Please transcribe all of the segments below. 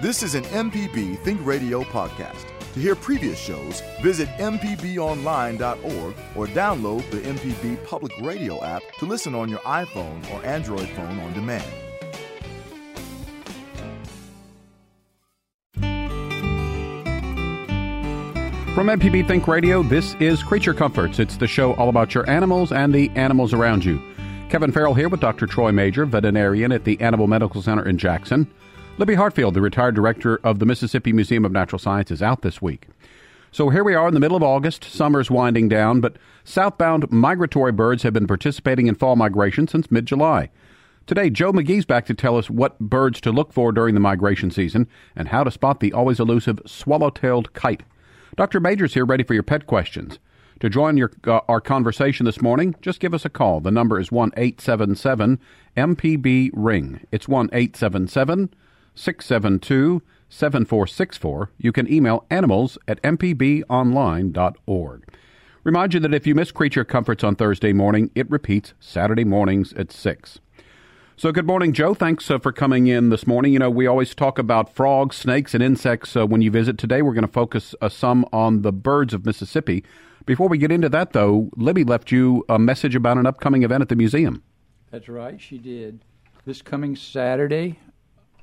This is an MPB Think Radio podcast. To hear previous shows, visit MPBOnline.org or download the MPB Public Radio app to listen on your iPhone or Android phone on demand. From MPB Think Radio, this is Creature Comforts. It's the show all about your animals and the animals around you. Kevin Farrell here with Dr. Troy Major, veterinarian at the Animal Medical Center in Jackson. Libby Hartfield, the retired director of the Mississippi Museum of Natural Science, is out this week. So here we are in the middle of August. Summer's winding down, but southbound migratory birds have been participating in fall migration since mid July. Today, Joe McGee's back to tell us what birds to look for during the migration season and how to spot the always elusive swallow-tailed kite. Dr. Major's here ready for your pet questions. To join your, uh, our conversation this morning, just give us a call. The number is 1 877 MPB Ring. It's 1 877 672 7464. You can email animals at mpbonline.org. Remind you that if you miss Creature Comforts on Thursday morning, it repeats Saturday mornings at 6. So, good morning, Joe. Thanks uh, for coming in this morning. You know, we always talk about frogs, snakes, and insects uh, when you visit. Today, we're going to focus uh, some on the birds of Mississippi. Before we get into that, though, Libby left you a message about an upcoming event at the museum. That's right, she did. This coming Saturday,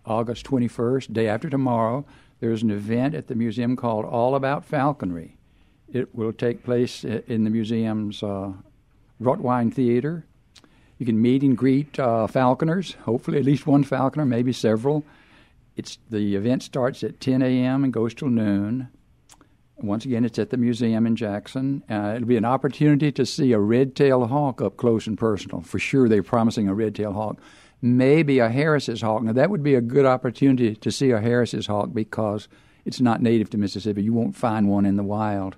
August 21st, day after tomorrow, there's an event at the museum called All About Falconry. It will take place in the museum's uh, Rotwein Theater you can meet and greet uh, falconers, hopefully at least one falconer, maybe several. It's the event starts at 10 a.m. and goes till noon. Once again, it's at the museum in Jackson. Uh, it'll be an opportunity to see a red-tailed hawk up close and personal. For sure, they're promising a red-tailed hawk. Maybe a Harris's hawk. Now, that would be a good opportunity to see a Harris's hawk because it's not native to Mississippi. You won't find one in the wild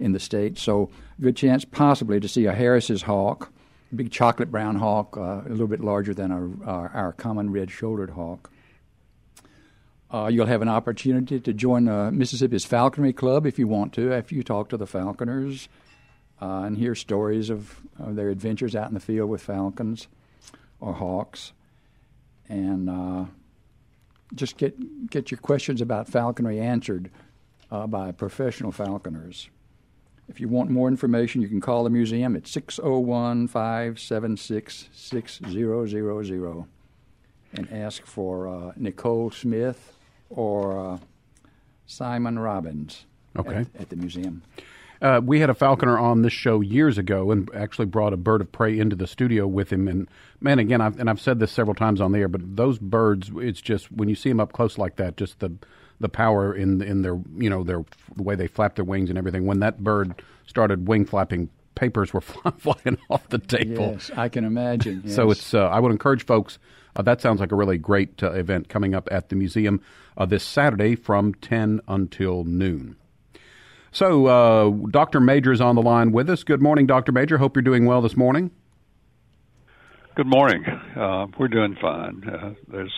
in the state. So, good chance possibly to see a Harris's hawk big chocolate brown hawk, uh, a little bit larger than our, our, our common red shouldered hawk. Uh, you'll have an opportunity to join uh, Mississippi's Falconry Club if you want to, after you talk to the falconers uh, and hear stories of, of, their adventures out in the field with falcons or hawks. And uh, just get, get your questions about falconry answered uh, by professional falconers. If you want more information, you can call the museum at 601 576 6000 and ask for uh, Nicole Smith or uh, Simon Robbins okay. at, at the museum. Uh, we had a falconer on this show years ago, and actually brought a bird of prey into the studio with him. And man, again, I've, and I've said this several times on the air, but those birds, it's just when you see them up close like that, just the the power in in their you know their the way they flap their wings and everything. When that bird started wing flapping, papers were flying off the table. Yes, I can imagine. Yes. So it's uh, I would encourage folks. Uh, that sounds like a really great uh, event coming up at the museum uh, this Saturday from ten until noon. So, uh, Dr. Major is on the line with us. Good morning, Dr. Major. Hope you're doing well this morning. Good morning. Uh, we're doing fine. Uh, there's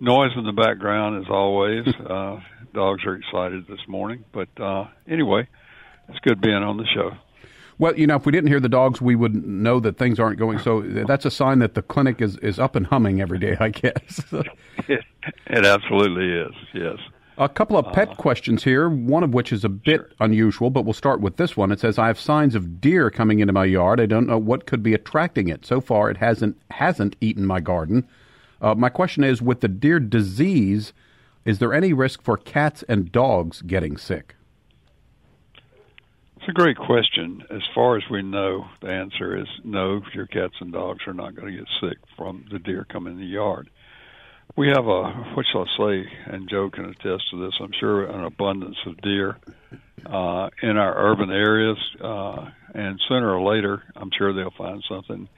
noise in the background as always. uh, dogs are excited this morning, but uh, anyway, it's good being on the show. Well, you know, if we didn't hear the dogs, we would know that things aren't going. So that's a sign that the clinic is, is up and humming every day, I guess. it, it absolutely is. Yes. A couple of pet uh, questions here, one of which is a bit sure. unusual, but we'll start with this one. It says, "I have signs of deer coming into my yard. I don't know what could be attracting it. So far, it hasn't hasn't eaten my garden. Uh, my question is with the deer disease, is there any risk for cats and dogs getting sick? It's a great question. As far as we know, the answer is no, your cats and dogs are not going to get sick from the deer coming in the yard. We have a, what shall I say, and Joe can attest to this, I'm sure, an abundance of deer uh, in our urban areas. Uh, and sooner or later, I'm sure they'll find something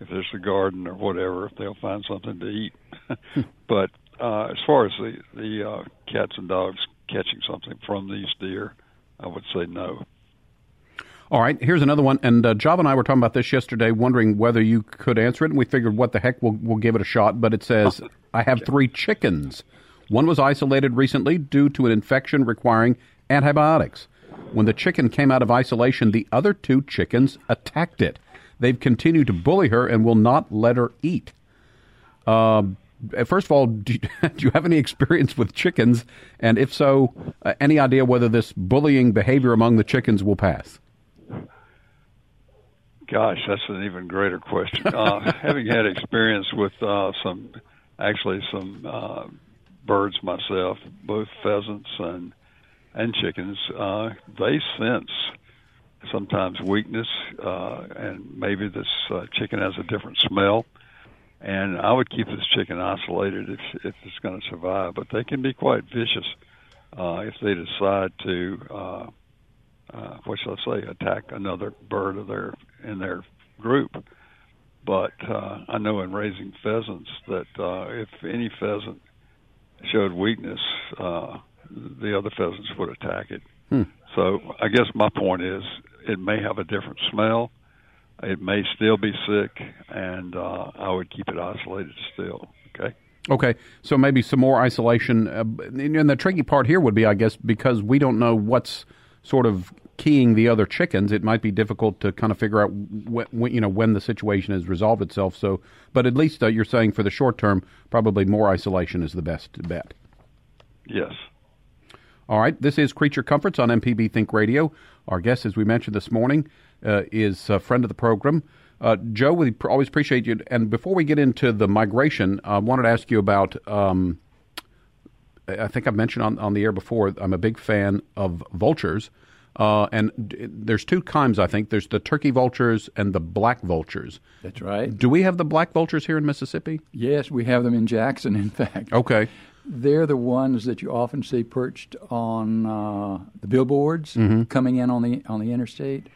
if there's a garden or whatever, if they'll find something to eat. but uh, as far as the the uh, cats and dogs catching something from these deer, I would say no. All right, here's another one. And uh, Job and I were talking about this yesterday, wondering whether you could answer it. And we figured, what the heck, we'll, we'll give it a shot. But it says, I have three chickens. One was isolated recently due to an infection requiring antibiotics. When the chicken came out of isolation, the other two chickens attacked it. They've continued to bully her and will not let her eat. Uh, uh, first of all, do you, do you have any experience with chickens? And if so, uh, any idea whether this bullying behavior among the chickens will pass? Gosh, that's an even greater question. Uh, having had experience with uh, some, actually some uh, birds myself, both pheasants and and chickens, uh, they sense sometimes weakness, uh, and maybe this uh, chicken has a different smell. And I would keep this chicken isolated if if it's going to survive. But they can be quite vicious uh, if they decide to. Uh, uh, what shall I say, attack another bird of their in their group. But uh, I know in raising pheasants that uh, if any pheasant showed weakness, uh, the other pheasants would attack it. Hmm. So I guess my point is it may have a different smell. It may still be sick, and uh, I would keep it isolated still. Okay. Okay, so maybe some more isolation. Uh, and the tricky part here would be, I guess, because we don't know what's sort of keying the other chickens, it might be difficult to kind of figure out when, you know when the situation has resolved itself. So, but at least uh, you're saying for the short term, probably more isolation is the best bet. Yes. All right. This is Creature Comforts on MPB Think Radio. Our guest, as we mentioned this morning, uh, is a friend of the program. Uh, Joe, we pr- always appreciate you. And before we get into the migration, I wanted to ask you about. Um, I think I've mentioned on, on the air before. I'm a big fan of vultures. Uh, and d- there's two kinds, I think. There's the turkey vultures and the black vultures. That's right. Do we have the black vultures here in Mississippi? Yes, we have them in Jackson, in fact. Okay. They're the ones that you often see perched on uh, the billboards mm-hmm. coming in on the on the interstate.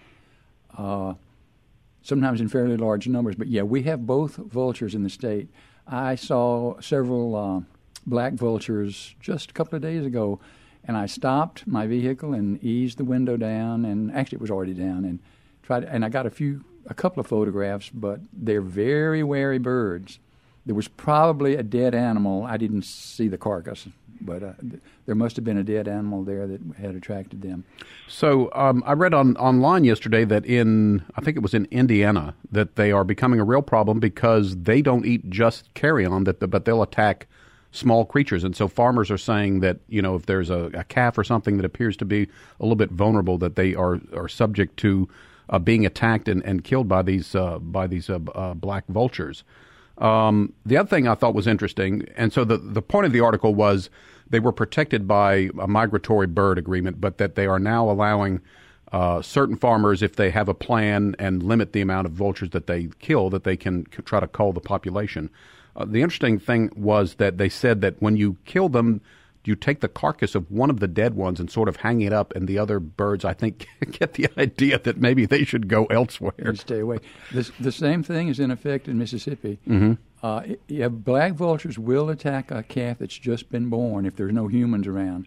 Uh, sometimes in fairly large numbers, but yeah, we have both vultures in the state. I saw several uh, black vultures just a couple of days ago and I stopped my vehicle and eased the window down, and actually it was already down, and tried. And I got a few, a couple of photographs, but they're very wary birds. There was probably a dead animal. I didn't see the carcass, but uh, th- there must have been a dead animal there that had attracted them. So um, I read on online yesterday that in I think it was in Indiana that they are becoming a real problem because they don't eat just carrion, that the, but they'll attack small creatures. And so farmers are saying that, you know, if there's a, a calf or something that appears to be a little bit vulnerable, that they are, are subject to uh, being attacked and, and killed by these, uh, by these uh, uh black vultures. Um, the other thing I thought was interesting, and so the, the point of the article was they were protected by a migratory bird agreement, but that they are now allowing uh, certain farmers, if they have a plan and limit the amount of vultures that they kill, that they can try to cull the population. Uh, the interesting thing was that they said that when you kill them, you take the carcass of one of the dead ones and sort of hang it up, and the other birds, I think, get the idea that maybe they should go elsewhere. And stay away. This, the same thing is in effect in Mississippi. Mm-hmm. Uh, yeah, black vultures will attack a calf that's just been born if there's no humans around.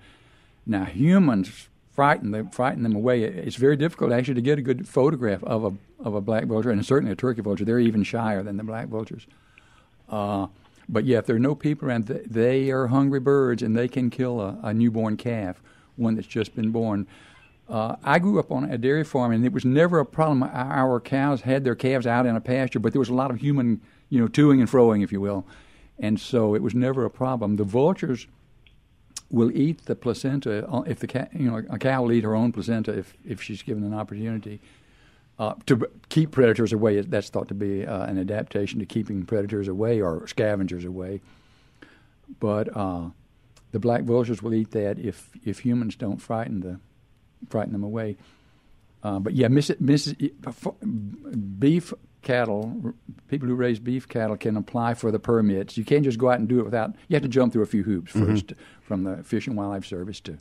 Now, humans frighten them, frighten them away. It's very difficult actually to get a good photograph of a of a black vulture, and certainly a turkey vulture. They're even shyer than the black vultures. Uh, but yeah, if there are no people around, they are hungry birds and they can kill a, a newborn calf, one that's just been born. Uh, I grew up on a dairy farm, and it was never a problem. Our cows had their calves out in a pasture, but there was a lot of human, you know, toing and froing, if you will, and so it was never a problem. The vultures will eat the placenta uh, if the you know, a cow will eat her own placenta if if she's given an opportunity. Uh, to keep predators away, that's thought to be uh, an adaptation to keeping predators away or scavengers away. But uh, the black vultures will eat that if if humans don't frighten the frighten them away. Uh, but yeah, miss, miss, beef cattle, people who raise beef cattle can apply for the permits. You can't just go out and do it without. You have to jump through a few hoops 1st mm-hmm. from the Fish and Wildlife Service to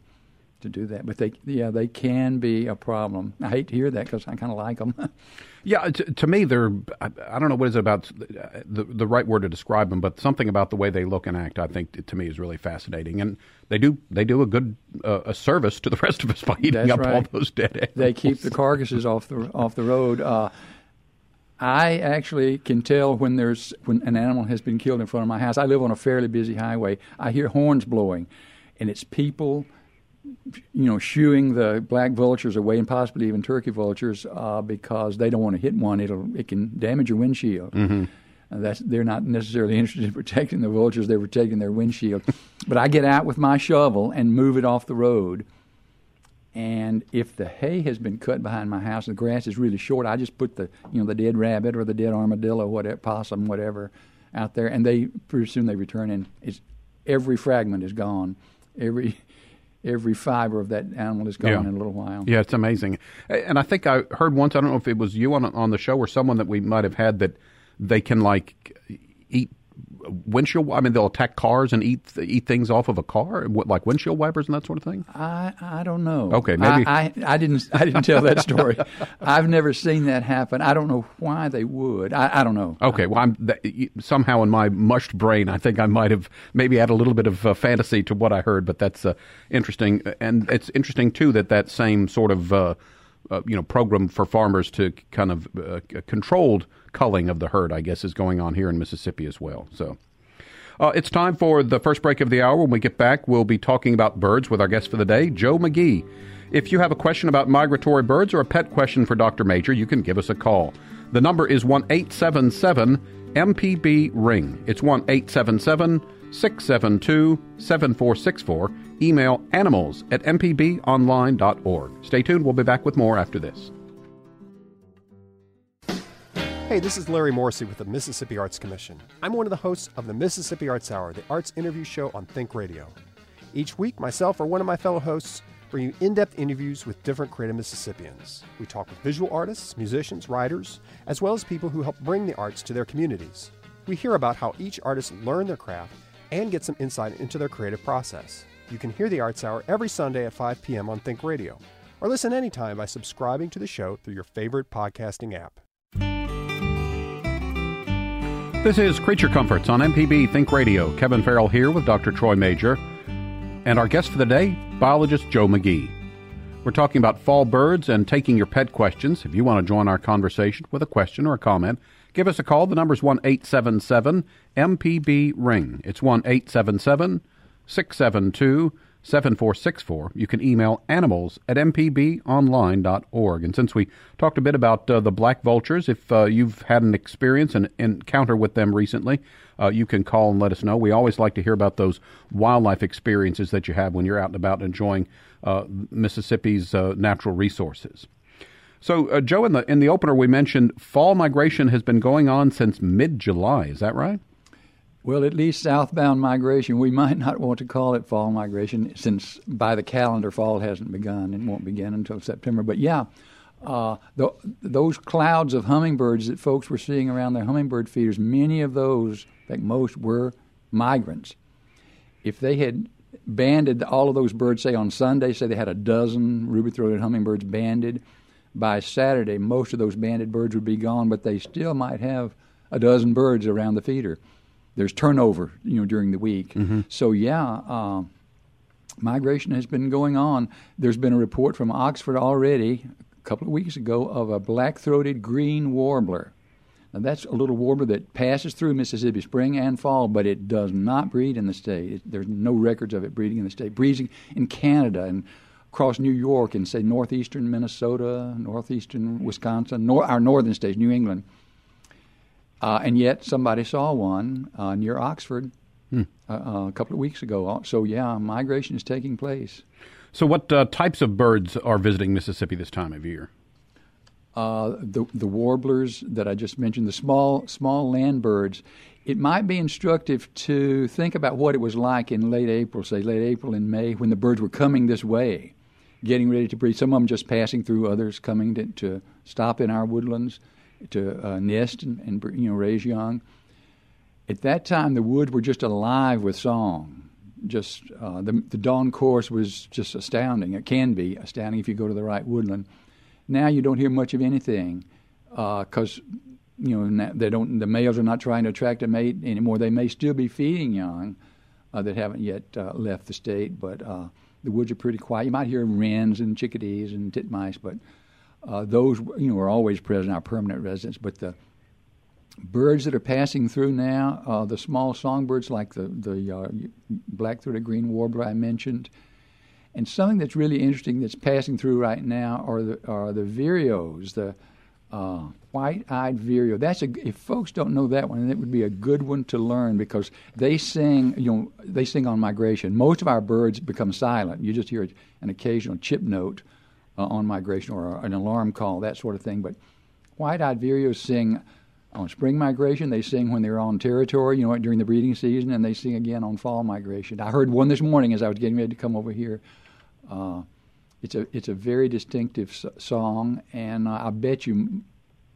to do that. But they, yeah, they can be a problem. I hate to hear that because I kind of like them. yeah, to, to, me, they're. I, I, don't know what is it about the the right word to describe them, but something about the way they look and act, I think, to me, is really fascinating. And they do they do a good uh, a service to the rest of us by eating That's up right. all those dead animals. They keep the carcasses off the off the road. Uh, I actually can tell when there's when an animal has been killed in front of my house. I live on a fairly busy highway. I hear horns blowing, and it's people you know, shooing the black vultures away and possibly even turkey vultures uh, because they don't want to hit one. It'll it can damage your windshield. Mm-hmm. Uh, that's they're not necessarily interested in protecting the vultures; they're protecting their windshield. but I get out with my shovel and move it off the road. And if the hay has been cut behind my house and the grass is really short, I just put the you know the dead rabbit or the dead armadillo, whatever possum, whatever, out there, and they pretty soon they return and it's every fragment is gone, every every fiber of that animal is gone Yeah. in a little while. Yeah, it's amazing. And I think I heard once, I don't know if it was you on on the show or someone that we might have had that they can like eat windshield. I mean, they'll attack cars and eat eat things off of a car, like windshield wipers and that sort of thing. I I don't know. Okay, maybe- I, I, I didn't I didn't tell that story. I've never seen that happen. I don't know why they would. I, I don't know. Okay, well, I'm that, somehow in my mushed brain, I think I might have maybe add a little bit of uh, fantasy to what I heard, but that's uh, interesting, and it's interesting too that that same sort of uh, uh, you know program for farmers to kind of uh, controlled culling of the herd, I guess, is going on here in Mississippi as well. So. Uh, it's time for the first break of the hour. When we get back, we'll be talking about birds with our guest for the day, Joe McGee. If you have a question about migratory birds or a pet question for Dr. Major, you can give us a call. The number is 1 877 MPB Ring. It's 1 877 672 7464. Email animals at mpbonline.org. Stay tuned. We'll be back with more after this. Hey, this is Larry Morrisey with the Mississippi Arts Commission. I'm one of the hosts of the Mississippi Arts Hour, the arts interview show on Think Radio. Each week, myself or one of my fellow hosts bring you in depth interviews with different creative Mississippians. We talk with visual artists, musicians, writers, as well as people who help bring the arts to their communities. We hear about how each artist learned their craft and get some insight into their creative process. You can hear the Arts Hour every Sunday at 5 p.m. on Think Radio, or listen anytime by subscribing to the show through your favorite podcasting app. This is Creature Comforts on MPB Think Radio. Kevin Farrell here with Dr. Troy Major. And our guest for the day, biologist Joe McGee. We're talking about fall birds and taking your pet questions. If you want to join our conversation with a question or a comment, give us a call. The number is 1 877 MPB Ring. It's 1 877 672 7464. You can email animals at mpbonline.org. And since we talked a bit about uh, the black vultures, if uh, you've had an experience and encounter with them recently, uh, you can call and let us know. We always like to hear about those wildlife experiences that you have when you're out and about enjoying uh, Mississippi's uh, natural resources. So, uh, Joe, in the in the opener, we mentioned fall migration has been going on since mid July. Is that right? Well, at least southbound migration. We might not want to call it fall migration since by the calendar fall hasn't begun and won't begin until September. But yeah, uh, the, those clouds of hummingbirds that folks were seeing around their hummingbird feeders, many of those, in fact, most were migrants. If they had banded all of those birds, say on Sunday, say they had a dozen ruby-throated hummingbirds banded, by Saturday, most of those banded birds would be gone, but they still might have a dozen birds around the feeder there's turnover, you know, during the week. So yeah, uh, migration has been going on. There's been a report from Oxford already a couple of weeks ago of a black-throated green warbler. Now that's a little warbler that passes through Mississippi spring and fall, but it does not breed in the state. It, there's no records of it breeding in the state. Breeding in Canada and across New York and say northeastern Minnesota, northeastern Wisconsin, nor, our northern states, New England. Uh, and yet somebody saw one uh, near Oxford uh, uh, a couple of weeks ago. So yeah, migration is taking place. So, what uh, types of birds are visiting Mississippi this time of year? Uh, the the warblers that I just mentioned, the small small land birds. It might be instructive to think about what it was like in late April, say late April and May, when the birds were coming this way, getting ready to breed. Some of them just passing through, others coming to, to stop in our woodlands to uh, nest and, and you know raise young. At that time, the woods were just alive with song. Just uh, the the dawn chorus was just astounding. It can be astounding if you go to the right woodland. Now you don't hear much of anything because you know they don't. The males are not trying to attract a mate anymore. They may still be feeding young uh, that haven't yet uh, left the state, but uh, the woods are pretty quiet. You might hear wrens and chickadees and titmice, but uh, those you know are always present, our permanent residents. But the birds that are passing through now, uh, the small songbirds like the the uh, black-throated green warbler I mentioned, and something that's really interesting that's passing through right now are the are the vireos, the uh, white-eyed vireo. That's a if folks don't know that one, it would be a good one to learn because they sing. You know, they sing on migration. Most of our birds become silent. You just hear an occasional chip note uh, on migration or an alarm call, that sort of thing. But white-eyed vireos sing on spring migration. They sing when they're on territory, you know, during the breeding season, and they sing again on fall migration. I heard one this morning as I was getting ready to come over here. Uh, it's a it's a very distinctive s- song, and uh, I bet you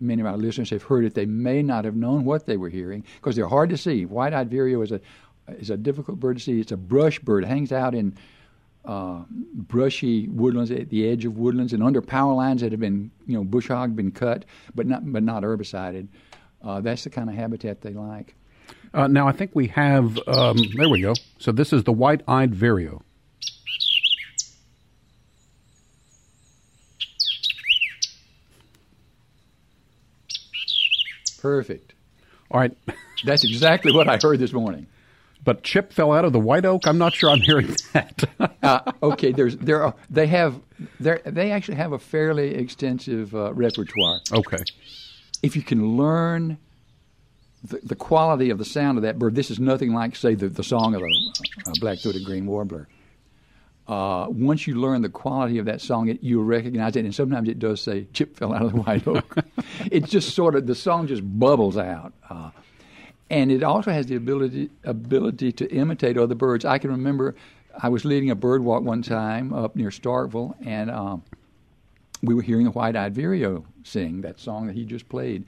many of our listeners have heard it. They may not have known what they were hearing because they're hard to see. White-eyed vireo is a is a difficult bird to see. It's a brush bird. It hangs out in uh, brushy woodlands at the edge of woodlands and under power lines that have been you know bush hog been cut, but not but not herbicided. Uh, that's the kind of habitat they like. Uh, now, I think we have, um, there we go. So this is the white eyed vireo. Perfect. All right. That's exactly what I heard this morning. But Chip fell out of the white oak. I'm not sure I'm hearing that. uh, okay, there's there are they have they they actually have a fairly extensive uh, repertoire. okay. If you can learn the, the quality of the sound of that bird, this is nothing like say the, the song of a, a black-throated green warbler. Uh, once you learn the quality of that song, it, you'll recognize it, and sometimes it does say "Chip fell out of the white oak." it's just sort of the song just bubbles out. Uh, and it also has the ability ability to imitate other birds. I can remember I was leading a bird walk one time up near Starkville, and um, we were hearing the white-eyed vireo sing that song that he just played.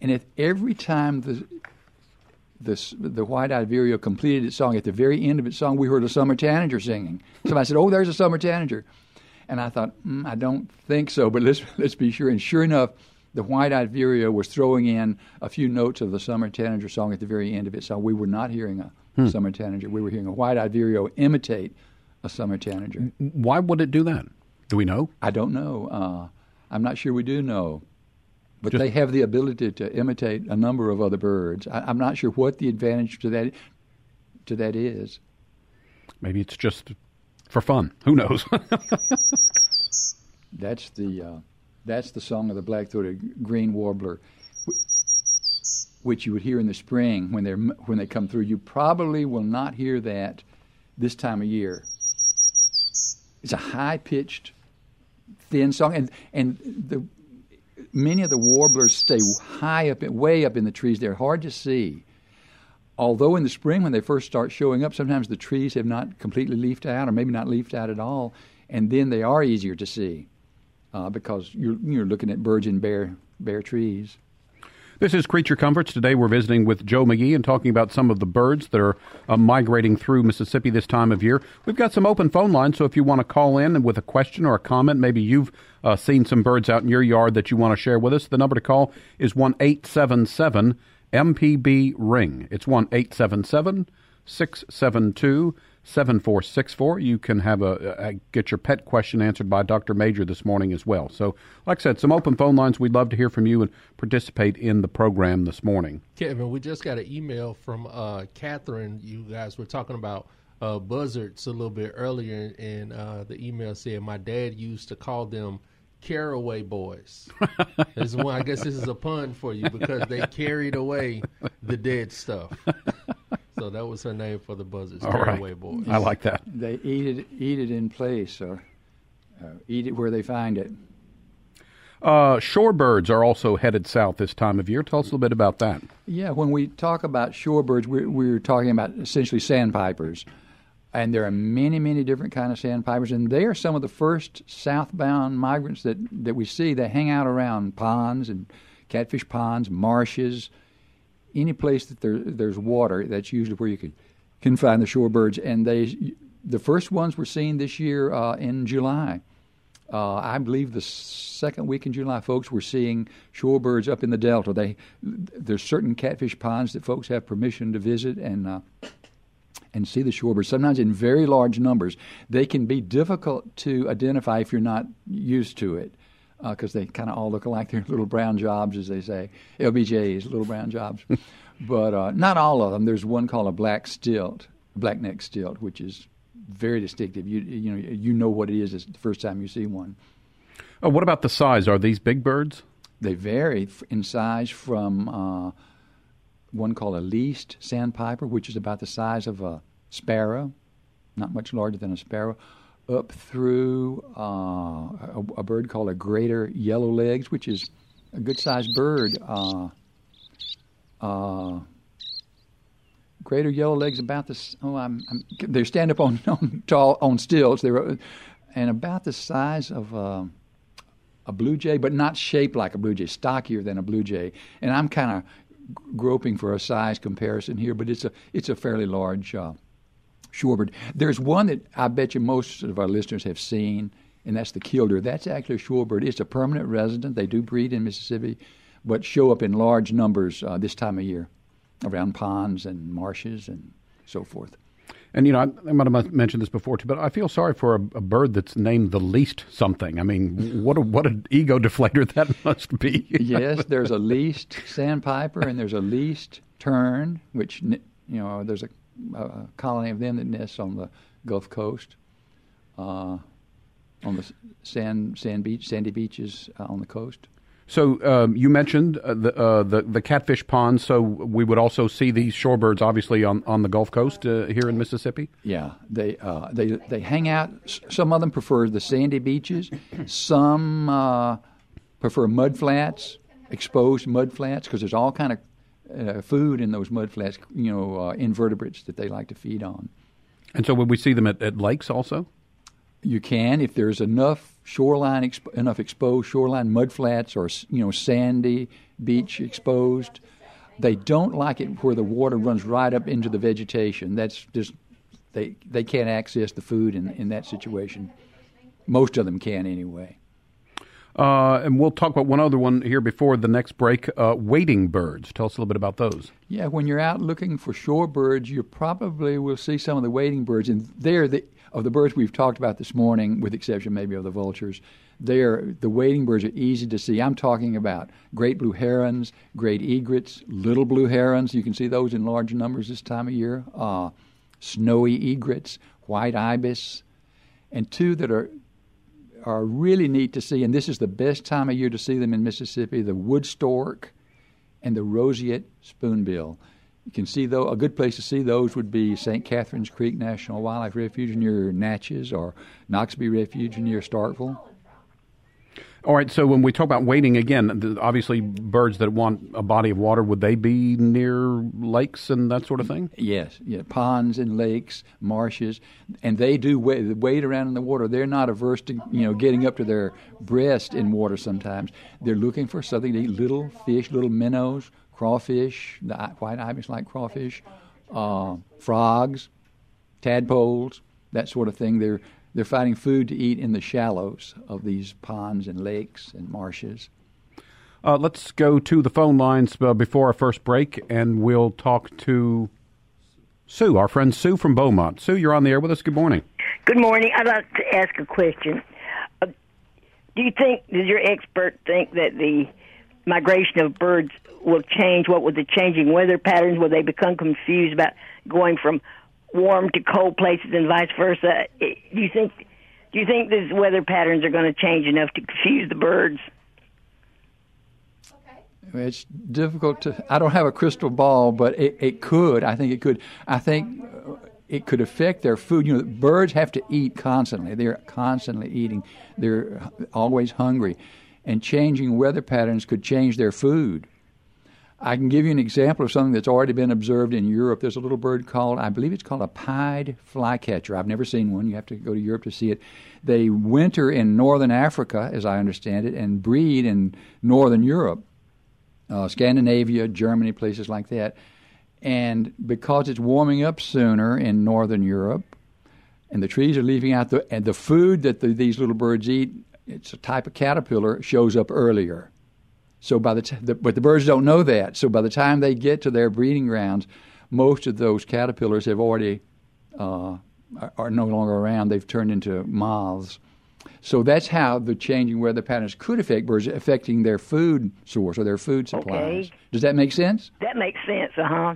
And if every time the the the white-eyed vireo completed its song, at the very end of its song, we heard a summer tanager singing. Somebody said, "Oh, there's a summer tanager," and I thought, mm, "I don't think so," but let's let's be sure. And sure enough the white-eyed vireo was throwing in a few notes of the summer tanager song at the very end of it. So we were not hearing a hmm. summer tanager. We were hearing a white-eyed vireo imitate a summer tanager. Why would it do that? Do we know? I don't know. Uh, I'm not sure we do know. But just, they have the ability to imitate a number of other birds. I, am not sure what the advantage to that to that is. Maybe it's just for fun. Who knows? That's the uh, that's the song of the black-throated green warbler, which you would hear in the spring when they're when they come through. You probably will not hear that this time of year. It's a high-pitched, thin song, and and the many of the warblers stay high up, way up in the trees. They're hard to see. Although in the spring, when they first start showing up, sometimes the trees have not completely leafed out, or maybe not leafed out at all, and then they are easier to see uh, because you're, you're looking at birds in bare, bare trees. This is Creature Comforts. Today we're visiting with Joe McGee and talking about some of the birds that are uh, migrating through Mississippi this time of year. We've got some open phone lines, so if you want to call in with a question or a comment, maybe you've uh, seen some birds out in your yard that you want to share with us, the number to call is 1 877 MPB Ring. It's 1 877 672 7464. You can have a, a, get your pet question answered by Dr. Major this morning as well. So, like I said, some open phone lines. We'd love to hear from you and participate in the program this morning. Kevin, we just got an email from uh, Catherine. You guys were talking about uh, buzzards a little bit earlier, and uh, the email said my dad used to call them caraway boys. this one, I guess this is a pun for you because they carried away the dead stuff. So that was her name for the buzzards, All Caraway right. Boys. I like that. They eat it, eat it in place, or uh, eat it where they find it. Uh, shorebirds are also headed south this time of year. Tell us a little bit about that. Yeah, when we talk about shorebirds, we're, we're talking about essentially sandpipers. And there are many, many different kind of sandpipers, and they are some of the first southbound migrants that, that we see. They hang out around ponds and catfish ponds, marshes, any place that there, there's water, that's usually where you can, can find the shorebirds. And they, the first ones were seen this year uh, in July. Uh, I believe the second week in July, folks were seeing shorebirds up in the Delta. They there's certain catfish ponds that folks have permission to visit and uh, and see the shorebirds. Sometimes in very large numbers. They can be difficult to identify if you're not used to it because uh, they kind of all look alike. They're little brown jobs, as they say. LBJs, little brown jobs. but uh, not all of them. There's one called a black stilt, black neck stilt, which is very distinctive. You you know you know what it is the first time you see one. Oh, what about the size? Are these big birds? They vary in size from uh, one called a least sandpiper, which is about the size of a sparrow, not much larger than a sparrow, up through uh, a, a, bird called a greater yellow legs, which is a good sized bird. Uh, uh, greater yellow legs about this. Oh, I'm, I'm, they stand up on on tall on stilts. They're and about the size of uh, a blue jay, but not shaped like a blue jay, stockier than a blue jay. And I'm kind of groping for a size comparison here, but it's a it's a fairly large uh, shorebird. There's one that I bet you most of our listeners have seen, and that's the killdeer. That's actually a shorebird. It's a permanent resident. They do breed in Mississippi, but show up in large numbers uh, this time of year around ponds and marshes and so forth. And you know, I, I might have mentioned this before too, but I feel sorry for a, a, bird that's named the least something. I mean, what a, what an ego deflator that must be. yes, there's a least sandpiper and there's a least tern, which you know, there's a, a colony of them that nests on the Gulf Coast, uh, on the sand sand beach sandy beaches uh, on the coast. So um, you mentioned uh, the, uh, the, the catfish ponds. So we would also see these shorebirds, obviously, on, on the Gulf Coast uh, here in Mississippi. Yeah, they uh, they they hang out. Some of them prefer the sandy beaches. Some uh, prefer mud flats, exposed mud flats, because there's all kind of uh, food in those mud flats. You know, invertebrates that they like to feed on. And so, would we see them at, at lakes also? You can if there's enough shoreline exp- enough exposed shoreline mudflats or you know sandy beach exposed. They don't like it where the water runs right up into the vegetation. That's just they they can't access the food in in that situation. Most of them can anyway. Uh, and we'll talk about one other one here before the next break. Uh, wading birds. Tell us a little bit about those. Yeah, when you're out looking for shorebirds, you probably will see some of the wading birds, and they're the of the birds we've talked about this morning, with exception maybe of the vultures, they're, the wading birds are easy to see. I'm talking about great blue herons, great egrets, little blue herons. You can see those in large numbers this time of year. Uh, snowy egrets, white ibis, and two that are are really neat to see. And this is the best time of year to see them in Mississippi: the wood stork and the roseate spoonbill. You can see though a good place to see those would be St. Catherine's Creek National Wildlife Refuge near Natchez or Noxubee Refuge near Starkville. All right. So when we talk about wading again, obviously birds that want a body of water, would they be near lakes and that sort of thing? Yes. Yeah. Ponds and lakes, marshes, and they do wade, wade around in the water. They're not averse to you know getting up to their breast in water. Sometimes they're looking for something to eat. Little fish, little minnows, crawfish, the white ibis like crawfish, uh, frogs, tadpoles, that sort of thing. They're they're finding food to eat in the shallows of these ponds and lakes and marshes. Uh, let's go to the phone lines uh, before our first break, and we'll talk to Sue, our friend Sue from Beaumont. Sue, you're on the air with us. Good morning. Good morning. I'd like to ask a question. Uh, do you think, does your expert think that the migration of birds will change? What with the changing weather patterns? Will they become confused about going from warm to cold places and vice versa? Do you think? Do you think these weather patterns are going to change enough to confuse the birds? It's difficult to. I don't have a crystal ball, but it, it could. I think it could. I think uh, it could affect their food. You know, birds have to eat constantly. They're constantly eating. They're always hungry and changing weather patterns could change their food. I can give you an example of something that's already been observed in Europe. There's a little bird called, I believe it's called a pied flycatcher. I've never seen one. You have to go to Europe to see it. They winter in northern Africa, as I understand it, and breed in northern Europe, uh, Scandinavia, Germany, places like that. And because it's warming up sooner in northern Europe, and the trees are leaving out the and the food that the, these little birds eat it's a type of caterpillar shows up earlier. So by the, t- the but the birds don't know that. So by the time they get to their breeding grounds, most of those caterpillars have already uh, are, are no longer around. They've turned into moths. So that's how the changing weather patterns could affect birds, affecting their food source or their food supplies. Okay. Does that make sense? That makes sense, uh huh.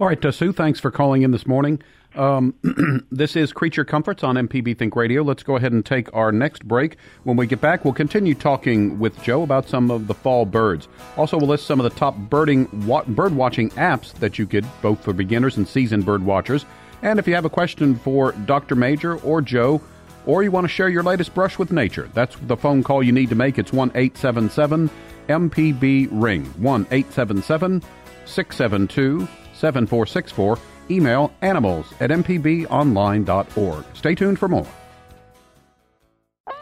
All right, uh, Sue, thanks for calling in this morning. Um, this is Creature Comforts on MPB Think Radio. Let's go ahead and take our next break. When we get back, we'll continue talking with Joe about some of the fall birds. Also, we'll list some of the top birding wa- bird watching apps that you could, both for beginners and seasoned bird watchers. And if you have a question for Dr. Major or Joe, or you want to share your latest brush with nature, that's the phone call you need to make. It's 1 877 MPB Ring. 1 877 672 7464. Email animals at mpbonline.org. Stay tuned for more.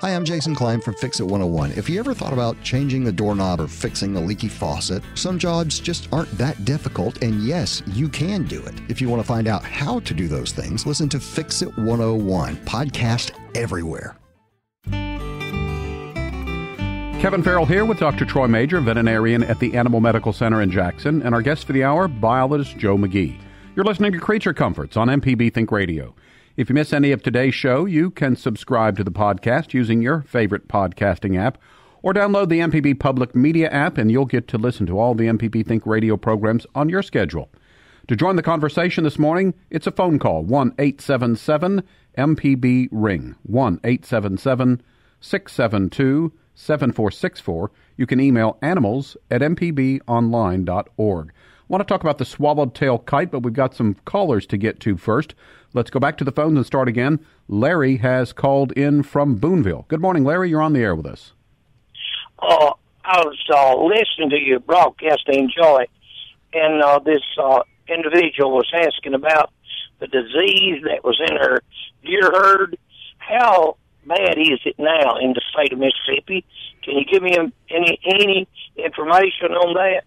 Hi, I'm Jason Klein from Fix It 101. If you ever thought about changing the doorknob or fixing a leaky faucet, some jobs just aren't that difficult, and yes, you can do it. If you want to find out how to do those things, listen to Fix It 101, podcast everywhere. Kevin Farrell here with Dr. Troy Major, veterinarian at the Animal Medical Center in Jackson, and our guest for the hour, biologist Joe McGee. You're listening to Creature Comforts on MPB Think Radio. If you miss any of today's show, you can subscribe to the podcast using your favorite podcasting app or download the MPB Public Media app and you'll get to listen to all the MPB Think Radio programs on your schedule. To join the conversation this morning, it's a phone call 1 877 MPB Ring 1 877 672 7464. You can email animals at mpbonline.org. I want to talk about the swallowtail kite, but we've got some callers to get to first. Let's go back to the phones and start again. Larry has called in from Booneville. Good morning, Larry. You're on the air with us. Uh, I was uh, listening to your broadcast. I enjoy. And uh, this uh, individual was asking about the disease that was in her deer herd. How bad is it now in the state of Mississippi? Can you give me any any information on that?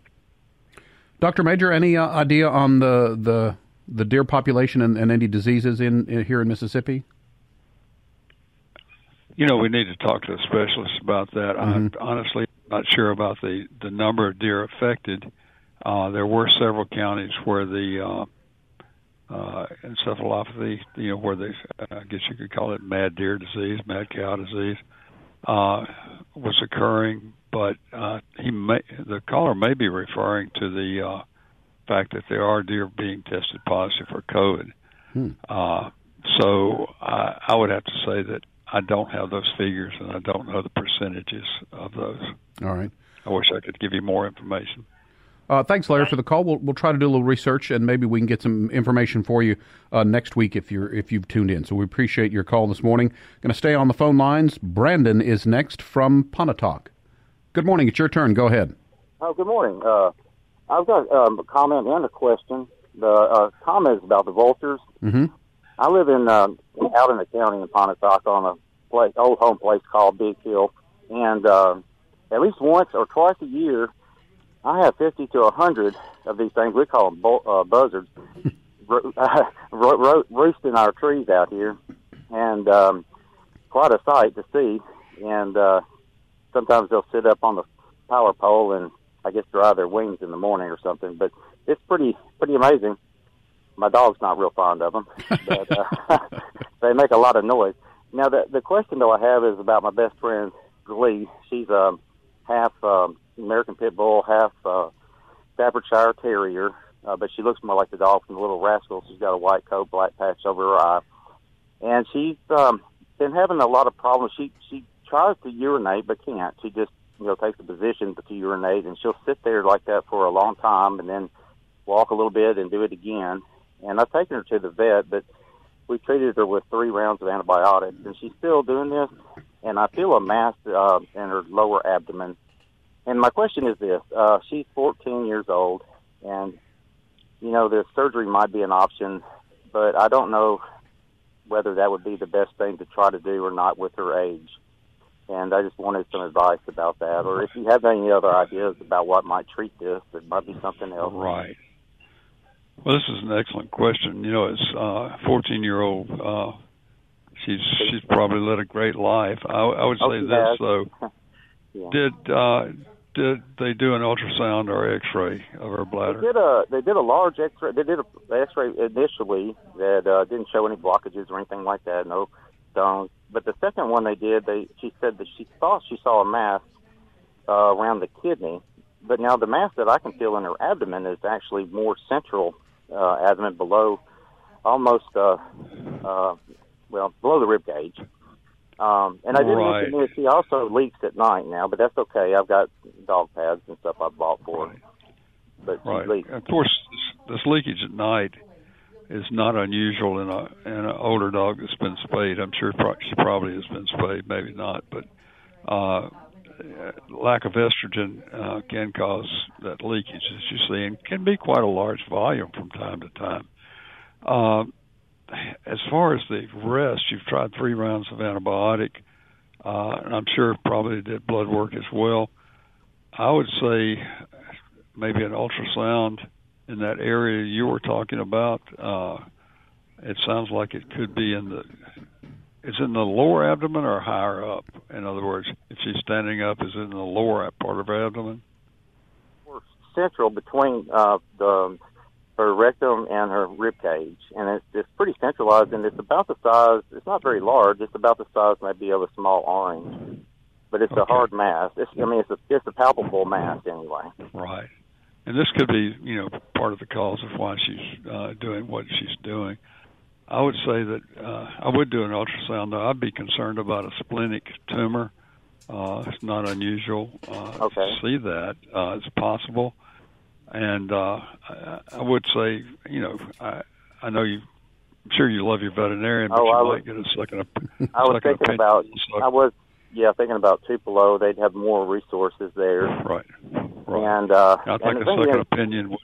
Doctor Major, any uh, idea on the the the deer population and, and any diseases in, in, here in Mississippi? You know, we need to talk to a specialist about that. Mm-hmm. I'm honestly not sure about the the number of deer affected. Uh, there were several counties where the uh, uh, encephalopathy, you know, where they, I guess you could call it mad deer disease, mad cow disease, uh, was occurring. But uh, he may, the caller may be referring to the uh, fact that there are deer being tested positive for COVID. Hmm. Uh, so I, I would have to say that I don't have those figures and I don't know the percentages of those. All right. I wish I could give you more information. Uh, thanks, Larry, for the call. We'll, we'll try to do a little research, and maybe we can get some information for you uh, next week if you're if you've tuned in. So we appreciate your call this morning. Going to stay on the phone lines. Brandon is next from Pontotoc. Good morning. It's your turn. Go ahead. Oh, good morning. Uh, I've got um, a comment and a question. The uh, comment is about the vultures. Mm-hmm. I live in uh, out in the county in Pontotoc on a place, old home place called Big Hill, and uh, at least once or twice a year I have 50 to 100 of these things. We call them bo- uh, buzzards, ro- ro- ro- roosting our trees out here, and um, quite a sight to see. And uh, sometimes they'll sit up on the power pole and I guess dry their wings in the morning or something. But it's pretty pretty amazing. My dog's not real fond of them, but uh, they make a lot of noise. Now the the question though I have is about my best friend Glee. She's um, half. Um, American Pit Bull, half uh, Staffordshire Terrier, uh, but she looks more like the dog from the Little Rascals. She's got a white coat, black patch over her eye, and she's um, been having a lot of problems. She she tries to urinate but can't. She just you know takes a position to urinate, and she'll sit there like that for a long time, and then walk a little bit and do it again. And I've taken her to the vet, but we treated her with three rounds of antibiotics, and she's still doing this. And I feel a mass uh, in her lower abdomen and my question is this: uh, She's 14 years old, and you know the surgery might be an option, but I don't know whether that would be the best thing to try to do or not with her age. And I just wanted some advice about that, or if you have any other ideas about what might treat this, it might be something else. Right. Well, this is an excellent question. You know, it's uh, 14 year old. Uh, she's she's probably led a great life. I, I would oh, say this has. though. yeah. Did uh, did they do an ultrasound or X-ray of her bladder? They did a they did a large X-ray. They did a X-ray initially that uh, didn't show any blockages or anything like that. No stones. But the second one they did, they she said that she thought she saw a mass uh, around the kidney, but now the mass that I can feel in her abdomen is actually more central uh, abdomen below, almost uh, uh, well below the rib cage. Um, and I did Right. mention this. He also leaks at night now, but that's okay. I've got dog pads and stuff I bought for him. But Right. leaks. Of course, this, this leakage at night is not unusual in a in an older dog that's been spayed. I'm sure pro- she probably has been spayed, maybe not, but uh, lack of estrogen uh, can cause that leakage, as you see, and can be quite a large volume from time to time. Uh, as far as the rest, you've tried three rounds of antibiotic, uh, and I'm sure probably did blood work as well. I would say maybe an ultrasound in that area you were talking about. Uh, it sounds like it could be in the. Is it in the lower abdomen or higher up? In other words, if she's standing up, is it in the lower part of her abdomen? central between uh, the her rectum and her rib cage, and it's it's pretty centralized, and it's about the size. It's not very large. It's about the size maybe of a small orange, but it's a hard mass. It's, I mean, it's a it's a palpable mass anyway. Right. And this could be, you know, part of the cause of why she's uh, doing what she's doing. I would say that uh, I would do an ultrasound, though. I'd be concerned about a splenic tumor. Uh, it's not unusual uh, Okay. to see that. Uh, it's possible. And uh, I, I would say, you know, I, I know you. I'm sure you love your veterinarian, but Oh, you I might was- get a second. op- I was second thinking opinion. about. So- I was yeah thinking about Tupelo. They'd have more resources there. Right. right. And uh, I and think the a second is, opinion would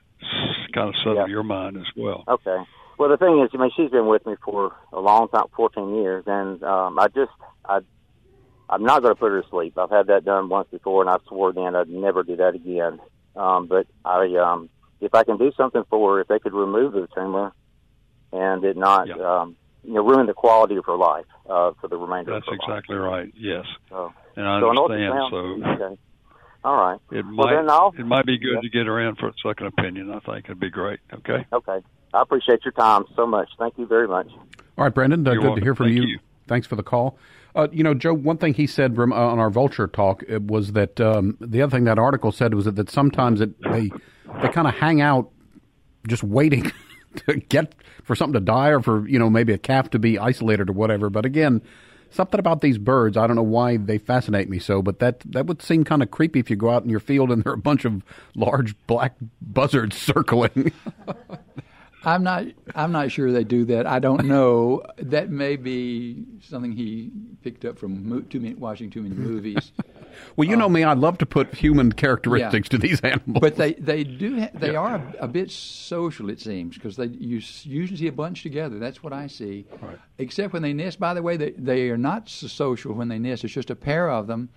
kind of settle your mind as well. Okay. Well, the thing is, I mean, she's been with me for a long time, 14 years, and um, I just, I, I'm not going to put her to sleep. I've had that done once before, and I swore then I'd never do that again. Um, but I, um, if I can do something for her, if they could remove the tumor, and it not, um, you know, ruin the quality of her life uh, for the remainder That's of her exactly right. Yes. So, and I so understand. ultrasound- So okay. All right. it Well, might then I'll- it might be good Yeah. to get her in for a second opinion. I think it'd be great. Okay. Okay. I appreciate your time so much. Thank you very much. All right, Brendan, uh, good welcome. to hear from Thank you. you. Thanks for the call. Uh, you know, Joe, one thing he said rem- uh, on our vulture talk was that um, the other thing that article said was that, that sometimes it, they they kind of hang out just waiting to get for something to die or for you know maybe a calf to be isolated or whatever. But again, something about these birds, I don't know why they fascinate me so, but that that would seem kind of creepy if you go out in your field and there are a bunch of large black buzzards circling. I'm not. I'm not sure they do that. I don't know. That may be something he picked up from mo- too many, watching too many movies. well, you know um, me, I love to put human characteristics to these animals. But they they do ha- they are a, a bit social it seems because they you usually see a bunch together. That's what I see. Right. Except when they nest. By the way, they they are not so social when they nest. It's just a pair of them,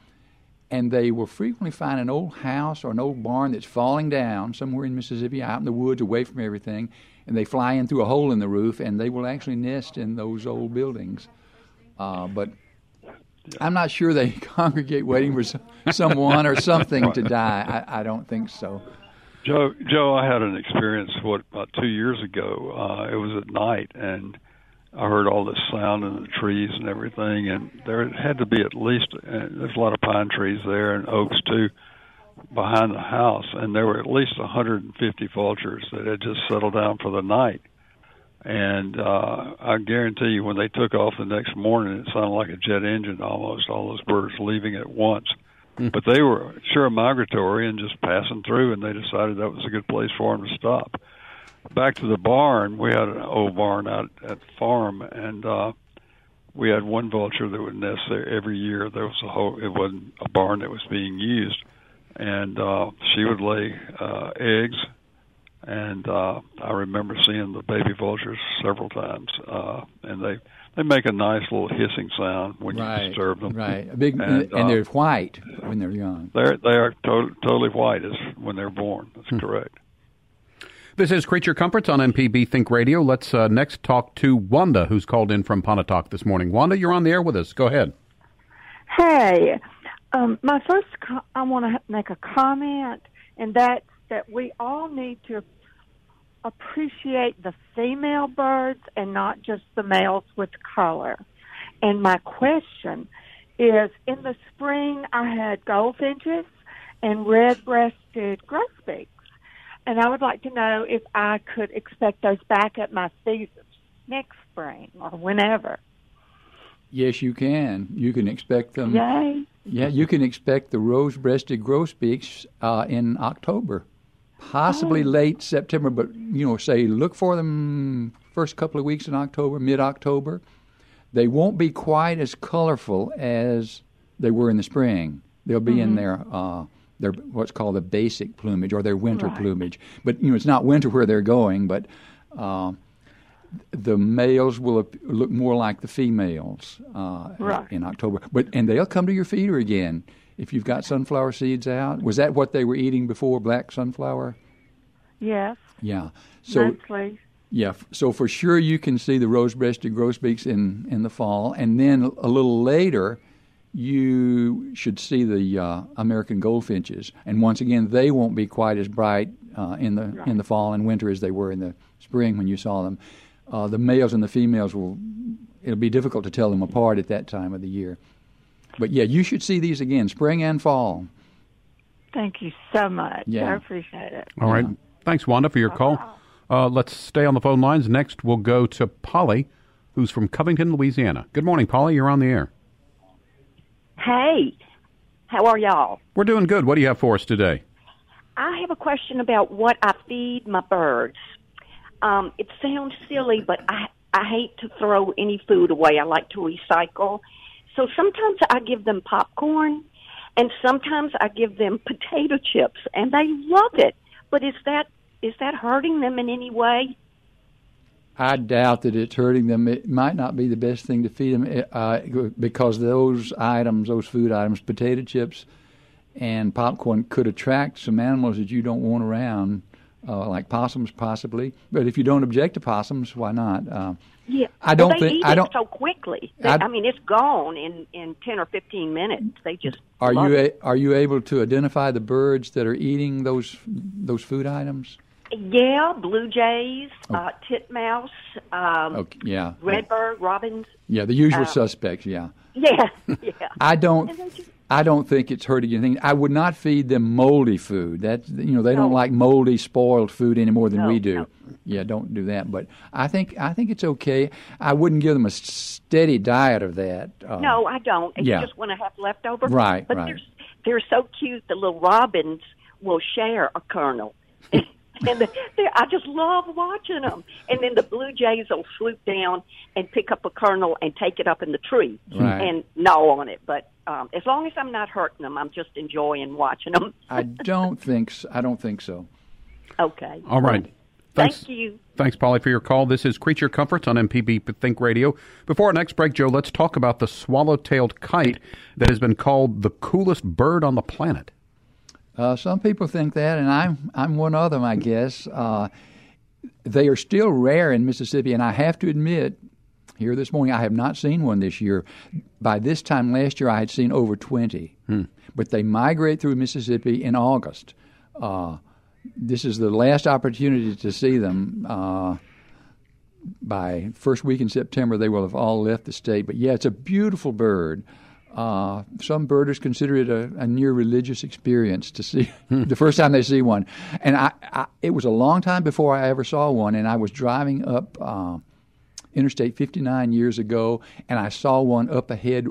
and they will frequently find an old house or an old barn that's falling down somewhere in Mississippi, out in the woods, away from everything, and they fly in through a hole in the roof, and they will actually nest in those old buildings. Uh, but I'm not sure they congregate waiting for some, someone or something to die. I, I don't think so. Joe, Joe, I had an experience what about two years ago. Uh, it was at night, and I heard all this sound in the trees and everything, and there had to be at least uh, there's a lot of pine trees there and oaks too behind the house, and there were at least 150 vultures that had just settled down for the night. And uh, I guarantee you, when they took off the next morning, it sounded like a jet engine almost. All those birds leaving at once but they were sure migratory and just passing through, and they decided that was a good place for them to stop. Back to the barn, we had an old barn out at the farm, and uh, we had one vulture that would nest there every year. There was a whole; it wasn't a barn that was being used, and uh, she would lay uh, eggs. And uh, I remember seeing the baby vultures several times, uh, and they they make a nice little hissing sound when Right, you disturb them. Right, a big, And, and, uh, they're white when they're young. They're they are to- totally white as when they're born. That's Hmm. correct. This is Creature Comforts on MPB Think Radio. Let's uh, next talk to Wanda, who's called in from Pontotoc this morning. Wanda, you're on the air with us. Go ahead. Hey, um, my first, co- I want to make a comment, and that's that we all need to appreciate the female birds and not just the males with color. And my question is in the spring, I had goldfinches and red breasted grosbeaks. and I would like to know if I could expect those back at my season next spring or whenever. Yes, you can. You can expect them. Yay! Yeah, you can expect the rose-breasted grosbeaks uh, in October, possibly Oh. late September. But you know, say look for them first couple of weeks in October, mid-October. They won't be quite as colorful as they were in the spring. They'll be in Mhm. their uh, their what's called the basic plumage or their winter Right. plumage. But you know, it's not winter where they're going, but. Uh, the males will look more like the females uh, Right. in October, but and they'll come to your feeder again if you've got sunflower seeds out. Was that what they were eating before black sunflower? Yes. Yeah. So mostly. yeah, so for sure you can see the rose-breasted grosbeaks in in the fall, and then a little later you should see the uh, American goldfinches, and once again they won't be quite as bright uh, in the in the fall and winter as they were in the spring when you saw them. Uh, the males and the females will it'll be difficult to tell them apart at that time of the year. But yeah, you should see these again, spring and fall. Thank you so much. Yeah. I appreciate it. All right. Thanks, Wanda, for your call. Uh, let's stay on the phone lines. Next, we'll go to Polly, who's from Covington, Louisiana. Good morning, Polly. You're on the air. Hey, how are y'all? We're doing good. What do you have for us today? I have a question about what I feed my birds. Um, it sounds silly, but I I hate to throw any food away. I like to recycle. So sometimes I give them popcorn, and sometimes I give them potato chips, and they love it. But is that is that hurting them in any way? I doubt that it's hurting them. It might not be the best thing to feed them uh, because those items, those food items, potato chips and popcorn, could attract some animals that you don't want around, uh, like possums, possibly. But if you don't object to possums, why not? Uh, Yeah, I don't well, they think- eat I it don't- so quickly. They, I- I, mean, it's gone in in ten or fifteen minutes. They just are you a, are you able to identify the birds that are eating those those food items? Yeah, blue jays, uh, titmouse, um, Okay, yeah, redbird, robins. yeah, the usual uh, suspects. Yeah. Yeah, yeah. I don't. And they just- I don't think it's hurting anything. I would not feed them moldy food. That you know they don't like moldy, spoiled food any more than No, we do. no. Yeah, don't do that. But I think I think it's okay. I wouldn't give them a steady diet of that. Uh, no, I don't. And yeah. You just want to have leftover. Right, But right. they're they're so cute. The little robins will share a kernel. and the, they're, I just love watching them. And then the blue jays will swoop down and pick up a kernel and take it up in the tree Right. and gnaw on it. But um, as long as I'm not hurting them, I'm just enjoying watching them. I don't think. So. I don't think so. Okay. All right. Thanks. Thank you. Thanks, Polly, for your call. This is Creature Comforts on MPB Think Radio. Before our next break, Joe, let's talk about the swallow-tailed kite that has been called the coolest bird on the planet. Uh, some people think that, and I'm I'm one of them, I guess. Uh, they are still rare in Mississippi, and I have to admit, here this morning, I have not seen one this year. By this time last year, I had seen over twenty, but they migrate through Mississippi in August. Uh, this is the last opportunity to see them. Uh, by first week in September, they will have all left the state. But yeah, it's a beautiful bird. Uh, some birders consider it a, a near religious experience to see the first time they see one. And I, I, it was a long time before I ever saw one. And I was driving up uh, Interstate 59 years ago, and I saw one up ahead,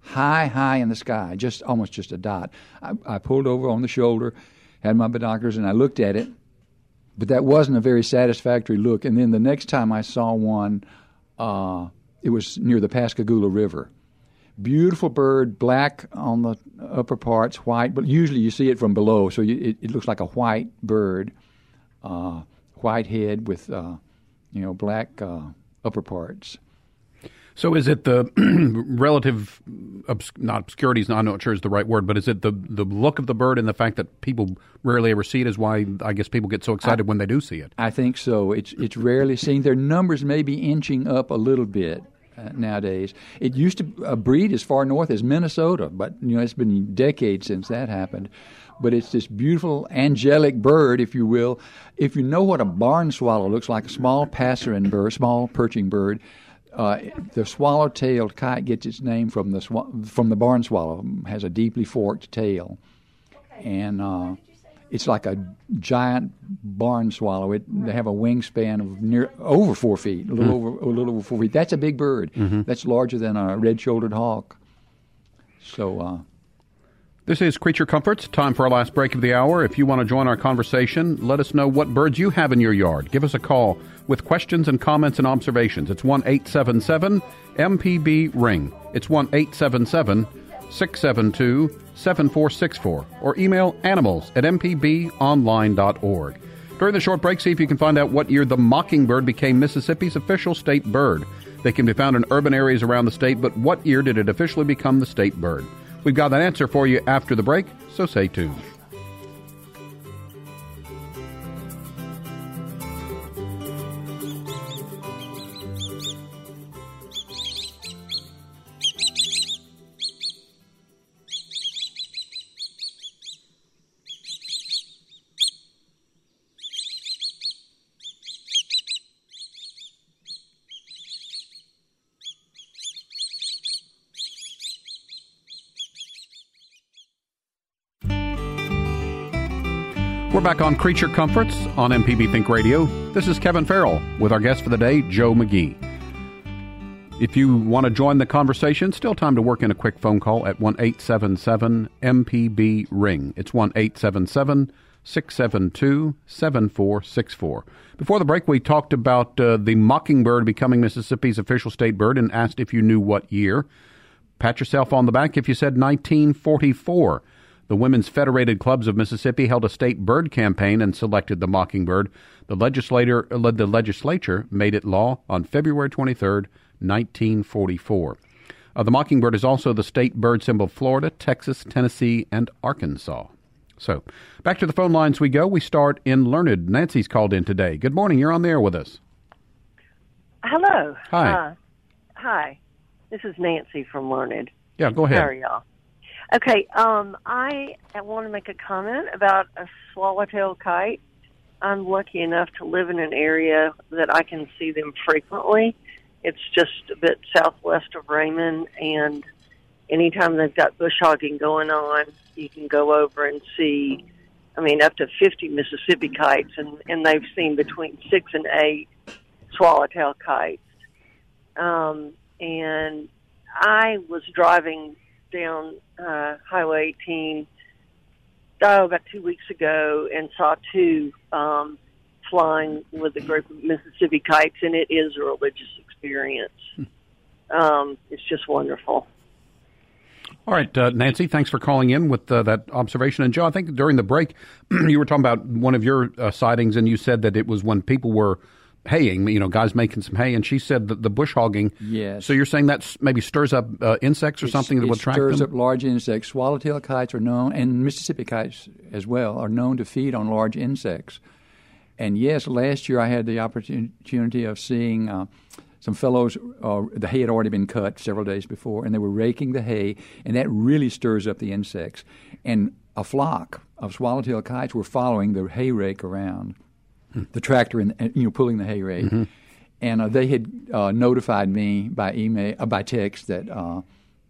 high, high in the sky, just almost just a dot. I, I pulled over on the shoulder, had my binoculars, and I looked at it but that wasn't a very satisfactory look. And then the next time I saw one, uh, it was near the Pascagoula River. Beautiful bird, black on the upper parts, white, but usually you see it from below, so you, it, it looks like a white bird, uh, white head with uh, you know black uh, upper parts. So is it the relative, obs- not obscurity is not, I'm not sure is the right word, but is it the, the look of the bird and the fact that people rarely ever see it is why I guess people get so excited when they do see it? I think so. It's it's rarely seen. Their numbers may be inching up a little bit uh, nowadays. It used to breed as far north as Minnesota, but you know it's been decades since that happened. But it's this beautiful angelic bird, if you will. If you know what a barn swallow looks like, a small passerine bird, small perching bird. Uh, the swallow-tailed kite gets its name from the swa- from the barn swallow. It has a deeply forked tail, and uh, it's like a giant barn swallow. It they have a wingspan of near over four feet, a little Hmm. over a little over four feet. That's a big bird. Mhm. That's larger than a red-shouldered hawk. So. Uh, This is Creature Comforts. Time for our last break of the hour. If you want to join our conversation, let us know what birds you have in your yard. Give us a call with questions and comments and observations. It's 1 877 MPB Ring. It's 1 877 672 7464. Or email animals at mpbonline.org. During the short break, see if you can find out what year the mockingbird became Mississippi's official state bird. They can be found in urban areas around the state, but what year did it officially become the state bird? We've got that answer for you after the break, so stay tuned. Back on Creature Comforts on MPB Think Radio. This is Kevin Farrell with our guest for the day, Joe McGee. If you want to join the conversation, still time to work in a quick phone call at 1 877 MPB Ring. It's 1 877 672 7464. Before the break, we talked about uh, the mockingbird becoming Mississippi's official state bird and asked if you knew what year. Pat yourself on the back if you said 1944. The Women's Federated Clubs of Mississippi held a state bird campaign and selected the mockingbird. The legislator, uh, the legislature made it law on February 23rd, 1944. Uh, the mockingbird is also the state bird symbol of Florida, Texas, Tennessee, and Arkansas. So, back to the phone lines we go. We start in Learned. Nancy's called in today. Good morning. You're on the air with us. Hello. Hi. Uh, hi. This is Nancy from Learned. Yeah, go ahead. How are y'all? Okay. Um, I want to make a comment about a swallowtail kite. I'm lucky enough to live in an area that I can see them frequently. It's just a bit southwest of Raymond, and anytime they've got bush hogging going on, you can go over and see. I mean, up to 50 Mississippi kites, and, and they've seen between six and eight swallowtail kites. Um, and I was driving down uh, Highway 18 oh, about two weeks ago and saw two um, flying with a group of Mississippi kites, and it is a religious experience. Um, it's just wonderful. All right, uh, Nancy, thanks for calling in with uh, that observation. And Joe, I think during the break, you were talking about one of your uh, sightings, and you said that it was when people were haying, you know, guys making some hay, and she said that the bush hogging. Yes. So you're saying that maybe stirs up uh, insects or something that it will attract stirs up large insects. Swallowtail kites are known, and Mississippi kites as well, are known to feed on large insects. And yes, last year I had the opportunity of seeing uh, some fellows. Uh, the hay had already been cut several days before, and they were raking the hay, and that really stirs up the insects. And a flock of swallowtail kites were following the hay rake around, the tractor, and you know, pulling the hay rake. Mm-hmm. And uh, they had uh, notified me by email, uh, by text that uh,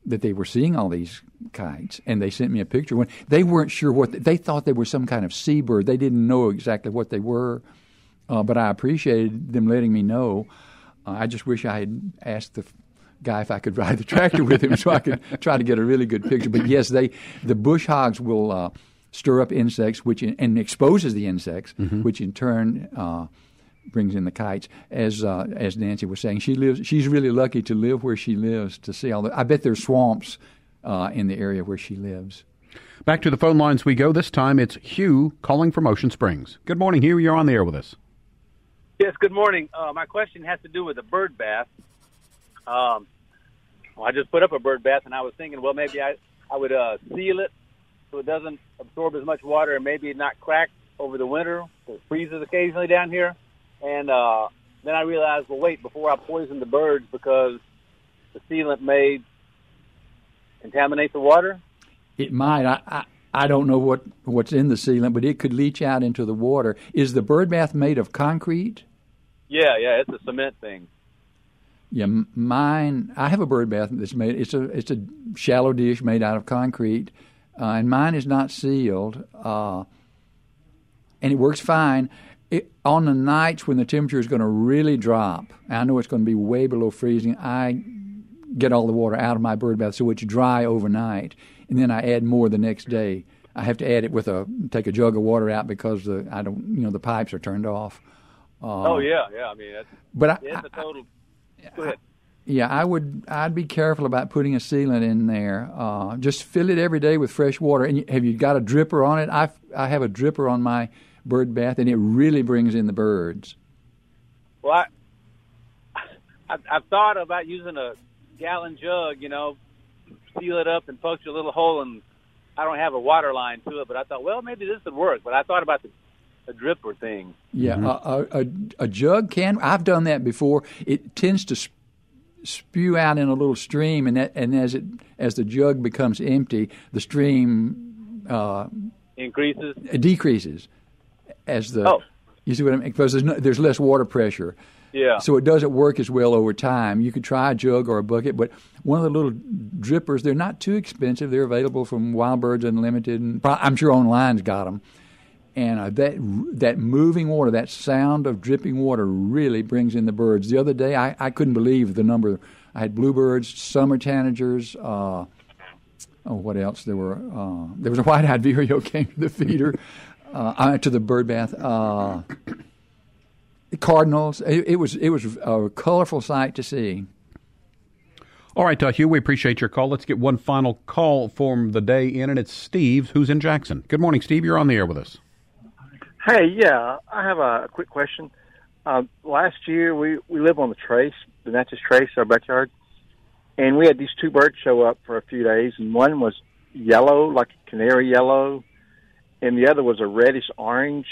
that they were seeing all these kites, and they sent me a picture. When they weren't sure what they, they thought they were some kind of seabird, they didn't know exactly what they were. Uh, but I appreciated them letting me know. Uh, I just wish I had asked the guy if I could ride the tractor with him so I could try to get a really good picture. But yes, they the bush hogs will uh, stir up insects, which in, and exposes the insects, which in turn. Uh, brings in the kites. As uh, as Nancy was saying, she lives. She's really lucky to live where she lives to see all the. I bet there's swamps uh, in the area where she lives. Back to the phone lines we go. This time it's Hugh calling from Ocean Springs. Good morning, Hugh. You're on the air with us. Yes, good morning. Uh, my question has to do with a bird bath. Um, well, I just put up a bird bath, and I was thinking, well, maybe I, I would uh, seal it so it doesn't absorb as much water and maybe not crack over the winter. It freezes occasionally down here. And uh, then I realized, well, wait, before I poison the birds because the sealant may contaminate the water. It might. I, I I don't know what what's in the sealant, but it could leach out into the water. Is the bird bath made of concrete? Yeah, yeah, it's a cement thing. Yeah, mine. I have a bird bath that's made. It's a it's a shallow dish made out of concrete, uh, and mine is not sealed. Uh, and it works fine. It, on the nights when the temperature is going to really drop, I know it's going to be way below freezing. I get all the water out of my bird bath so it's dry overnight, and then I add more the next day. I have to add it with a take a jug of water out because the I don't you know the pipes are turned off. Uh, oh yeah, yeah. I mean, that's, but I, it's a total. Ahead. Yeah, I would. I'd be careful about putting a sealant in there. Uh, just fill it every day with fresh water. And have you got a dripper on it? I I have a dripper on my bird bath, and it really brings in the birds. Well, I, I I've thought about using a gallon jug. You know, seal it up and puncture a little hole, and I don't have a water line to it. But I thought, well, maybe this would work. But I thought about the a dripper thing. Yeah, mm-hmm. a, a, a jug can. I've done that before. It tends to sp- spew out in a little stream, and that, and as it as the jug becomes empty, the stream uh, increases decreases as the. Oh. You see what I mean? Because there's no, there's less water pressure. Yeah. So it doesn't work as well over time. You could try a jug or a bucket, but one of the little drippers, they're not too expensive. They're available from Wild Birds Unlimited, and I'm sure online's got them and uh, that that moving water, that sound of dripping water, really brings in the birds. The other day, I, I couldn't believe the number. I had bluebirds, summer tanagers. Uh, oh, what else? There were uh, there was a white-eyed vireo came to the feeder, uh, to the bird bath. Uh, cardinals. It, it, was it was a colorful sight to see. All right, uh, Hugh, we appreciate your call. Let's get one final call from the day in, and it's Steve, who's in Jackson. Good morning, Steve. You're on the air with us. Hey, yeah, I have a quick question. Uh, last year, we we live on the Trace, the Natchez Trace, our backyard, and we had these two birds show up for a few days, and one was yellow, like canary yellow, and the other was a reddish orange,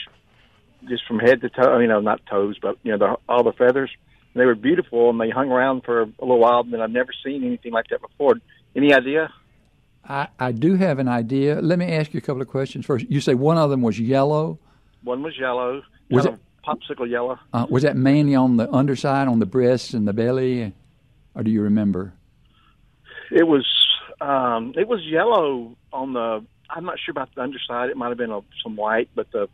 just from head to toe. You know, not toes, but you know, the, all the feathers. And they were beautiful, and they hung around for a little while. And I've never seen anything like that before. Any idea? I, I do have an idea. Let me ask you a couple of questions first. You say one of them was yellow. One was yellow. Was it popsicle yellow? Uh, was that mainly on the underside, on the breasts and the belly, or do you remember? It was um, it was yellow on the. I'm not sure about the underside. It might have been a, some white, but the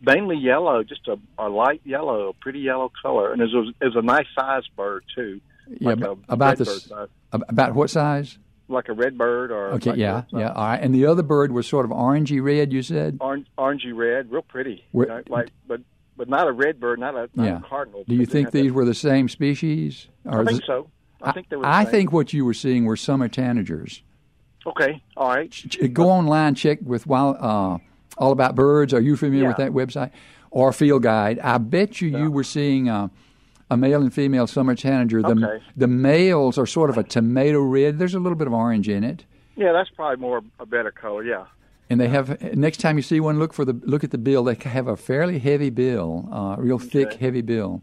mainly yellow, just a, a light yellow, a pretty yellow color, and it was it was a nice sized bird too. Yeah, like about the about what size? Like a red bird or okay, like yeah, yeah, all right. And the other bird was sort of orangey red. You said Orange, orangey red, real pretty. You know, like, but but not a red bird, not a, not yeah. a cardinal. Do you think these that. were the same species? I think so. I, think they were. I think what you were seeing were summer tanagers. Okay, all right. Go online, check with wild, uh, All About Birds. Are you familiar yeah. with that website? Or Field Guide. I bet you yeah. you were seeing. Uh, a male and female summer tanager. The, okay. the males are sort of a tomato red. There's a little bit of orange in it. Yeah, that's probably more a better color. Yeah. And they have next time you see one, look for the look at the bill. They have a fairly heavy bill, uh, real thick, heavy bill.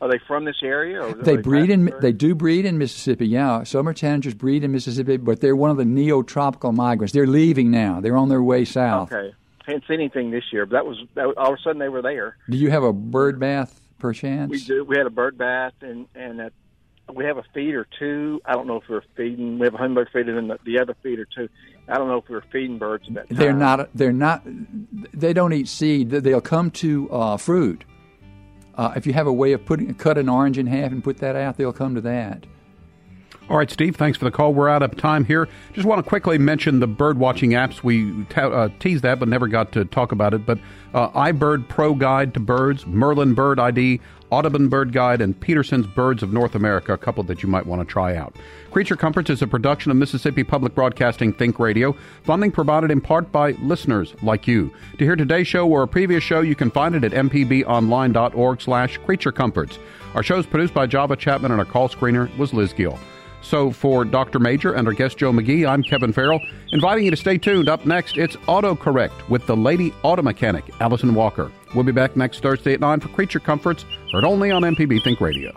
Are they from this area? Or they, they breed in. They do breed in Mississippi. Yeah, summer tanagers breed in Mississippi, but they're one of the neotropical migrants. They're leaving now. They're on their way south. Okay, seen anything this year, but that was that, all of a sudden they were there. Do you have a bird bath perchance? We do. We had a bird bath, and and a, we have a feeder too. I don't know if we are feeding. We have a hummingbird feeder and the, the other feeder too. I don't know if we are feeding birds at that time. They're not. They're not. They don't eat seed. They'll come to uh, fruit. Uh, if you have a way of putting cut an orange in half and put that out, they'll come to that. All right, Steve, thanks for the call. We're out of time here. Just want to quickly mention the bird watching apps. We uh, teased that, but never got to talk about it. But uh, iBird Pro Guide to Birds, Merlin Bird ID, Audubon Bird Guide, and Peterson's Birds of North America, a couple that you might want to try out. Creature Comforts is a production of Mississippi Public Broadcasting Think Radio, funding provided in part by listeners like you. To hear today's show or a previous show, you can find it at mpbonline.org slash creature comforts. Our show is produced by Java Chapman, and our call screener was Liz Gill. So for Dr. Major and our guest Joe McGee, I'm Kevin Farrell, inviting you to stay tuned. Up next, it's AutoCorrect with the lady auto mechanic, Allison Walker. We'll be back next Thursday at 9 for Creature Comforts, heard only on MPB Think Radio.